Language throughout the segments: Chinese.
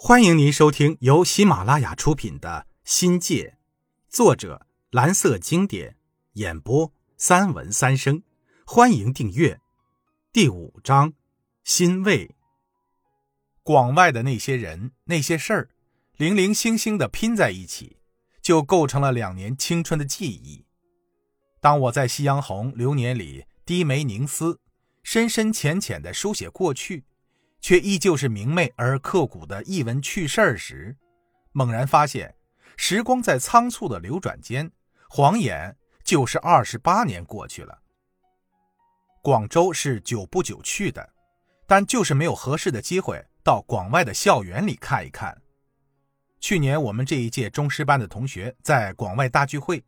欢迎您收听由喜马拉雅出品的《新界》，作者蓝色经典，演播三文三生。欢迎订阅。第五章：欣慰。广外的那些人、那些事儿，零零星星的拼在一起，就构成了两年青春的记忆。当我在夕阳红流年里低眉凝思，深深浅浅的书写过去。却依旧是明媚而刻骨的一文趣事儿时，猛然发现，时光在仓促的流转间，晃眼就是二十八年过去了。广州是久不久去的，但就是没有合适的机会到广外的校园里看一看。去年我们这一届中师班的同学在广外大聚会，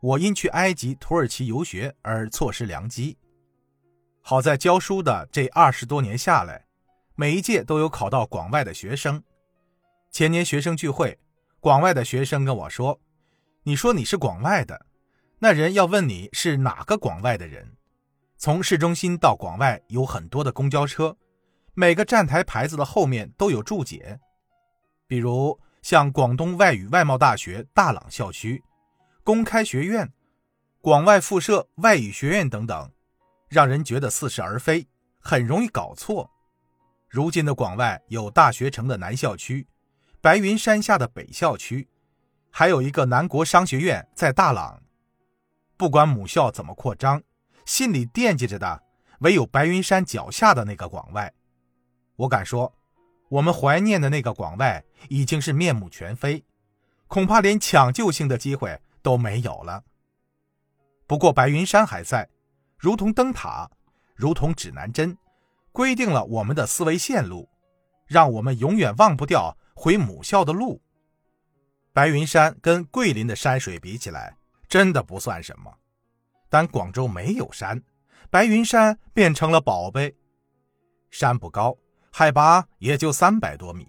我因去埃及、土耳其游学而错失良机。好在教书的这二十多年下来。每一届都有考到广外的学生。前年学生聚会，广外的学生跟我说：“你说你是广外的，那人要问你是哪个广外的人。从市中心到广外有很多的公交车，每个站台牌子的后面都有注解，比如像广东外语外贸大学大朗校区、公开学院、广外附设外语学院等等，让人觉得似是而非，很容易搞错。”如今的广外有大学城的南校区，白云山下的北校区，还有一个南国商学院在大朗。不管母校怎么扩张，心里惦记着的唯有白云山脚下的那个广外。我敢说，我们怀念的那个广外已经是面目全非，恐怕连抢救性的机会都没有了。不过白云山还在，如同灯塔，如同指南针。规定了我们的思维线路，让我们永远忘不掉回母校的路。白云山跟桂林的山水比起来，真的不算什么。但广州没有山，白云山变成了宝贝。山不高，海拔也就三百多米。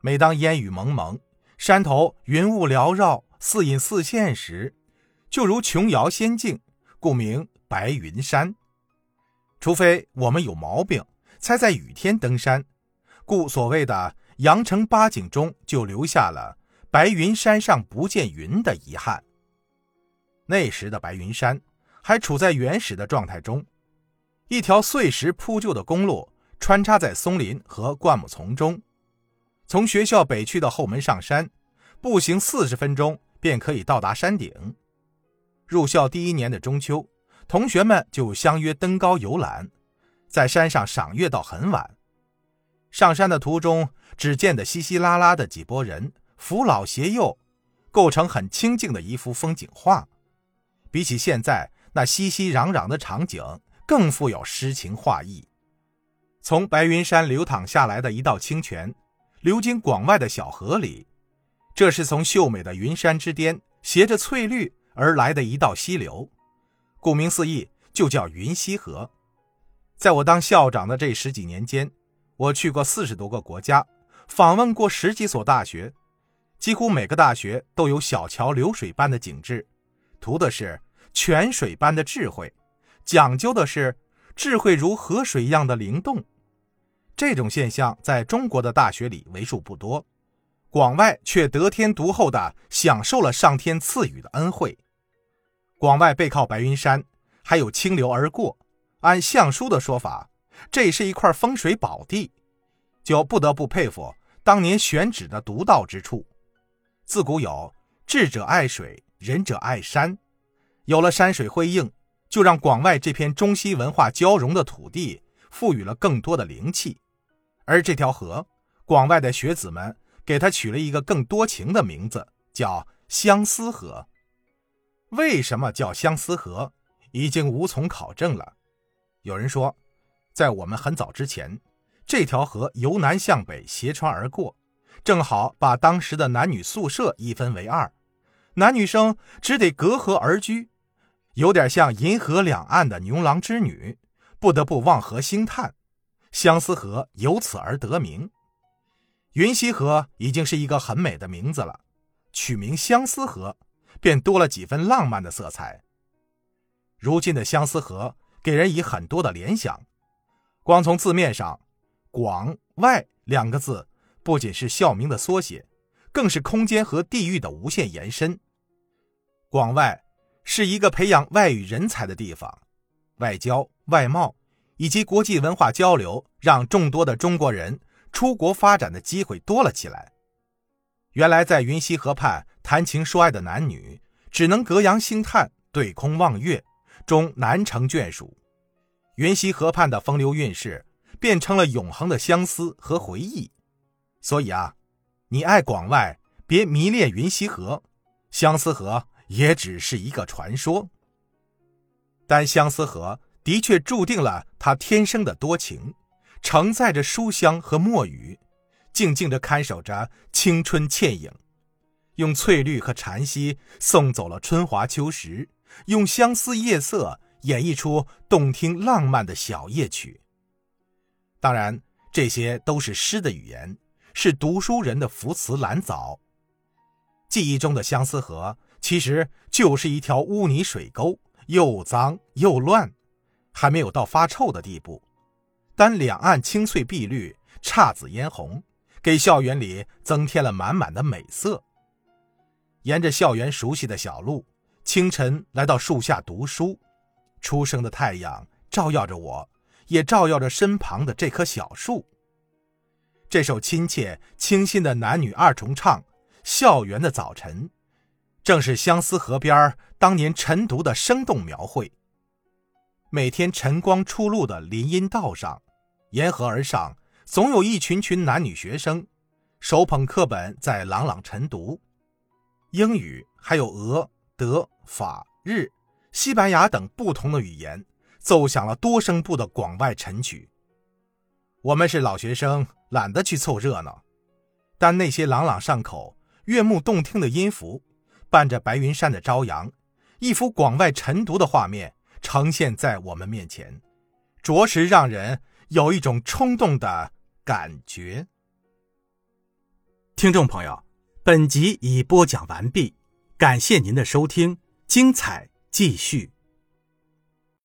每当烟雨蒙蒙，山头云雾缭绕，似隐似现时，就如琼瑶仙境，故名白云山。除非我们有毛病，才在雨天登山，故所谓的阳城八景中就留下了白云山上不见云的遗憾。那时的白云山还处在原始的状态中，一条碎石铺就的公路穿插在松林和灌木丛中。从学校北区的后门上山，步行四十分钟便可以到达山顶。入校第一年的中秋。同学们就相约登高游览，在山上赏月到很晚。上山的途中，只见得稀稀拉拉的几拨人，扶老携幼，构成很清静的一幅风景画。比起现在那熙熙攘攘的场景，更富有诗情画意。从白云山流淌下来的一道清泉，流经广外的小河里，这是从秀美的云山之巅携着翠绿而来的一道溪流。顾名思义，就叫云溪河。在我当校长的这十几年间，我去过四十多个国家，访问过十几所大学，几乎每个大学都有小桥流水般的景致，图的是泉水般的智慧，讲究的是智慧如河水一样的灵动。这种现象在中国的大学里为数不多，广外却得天独厚地享受了上天赐予的恩惠。广外背靠白云山，还有清流而过。按相书的说法，这是一块风水宝地，就不得不佩服当年选址的独到之处。自古有智者爱水，仁者爱山，有了山水辉映，就让广外这片中西文化交融的土地赋予了更多的灵气。而这条河，广外的学子们给它取了一个更多情的名字，叫相思河。为什么叫相思河，已经无从考证了。有人说，在我们很早之前，这条河由南向北斜穿而过，正好把当时的男女宿舍一分为二，男女生只得隔河而居，有点像银河两岸的牛郎织女，不得不望河兴叹。相思河由此而得名。云溪河已经是一个很美的名字了，取名相思河。便多了几分浪漫的色彩。如今的相思河给人以很多的联想，光从字面上，“广外”两个字不仅是校名的缩写，更是空间和地域的无限延伸。广外是一个培养外语人才的地方，外交、外贸以及国际文化交流，让众多的中国人出国发展的机会多了起来。原来在云溪河畔谈情说爱的男女，只能隔洋兴叹、对空望月，终难成眷属。云溪河畔的风流韵事，变成了永恒的相思和回忆。所以啊，你爱广外，别迷恋云溪河，相思河也只是一个传说。但相思河的确注定了他天生的多情，承载着书香和墨雨，静静地看守着青春倩影，用翠绿和禅息送走了春华秋实，用相思夜色演绎出动听浪漫的小夜曲。当然，这些都是诗的语言。是读书人的浮词蓝藻。记忆中的相思河其实就是一条污泥水沟，又脏又乱，还没有到发臭的地步。但两岸青翠碧绿，姹紫嫣红，给校园里增添了满满的美色。沿着校园熟悉的小路，清晨来到树下读书，初升的太阳照耀着我，也照耀着身旁的这棵小树。这首亲切清新的男女二重唱《校园的早晨》，正是相思河边当年晨读的生动描绘。每天晨光初露的林荫道上，沿河而上，总有一群群男女学生，手捧课本在朗朗晨读。英语还有俄、德、法、日、西班牙等不同的语言，奏响了多声部的广外晨曲。我们是老学生。懒得去凑热闹，但那些朗朗上口、悦目动听的音符，伴着白云山的朝阳，一幅广外晨读的画面呈现在我们面前，着实让人有一种冲动的感觉。听众朋友，本集已播讲完毕，感谢您的收听，精彩继续。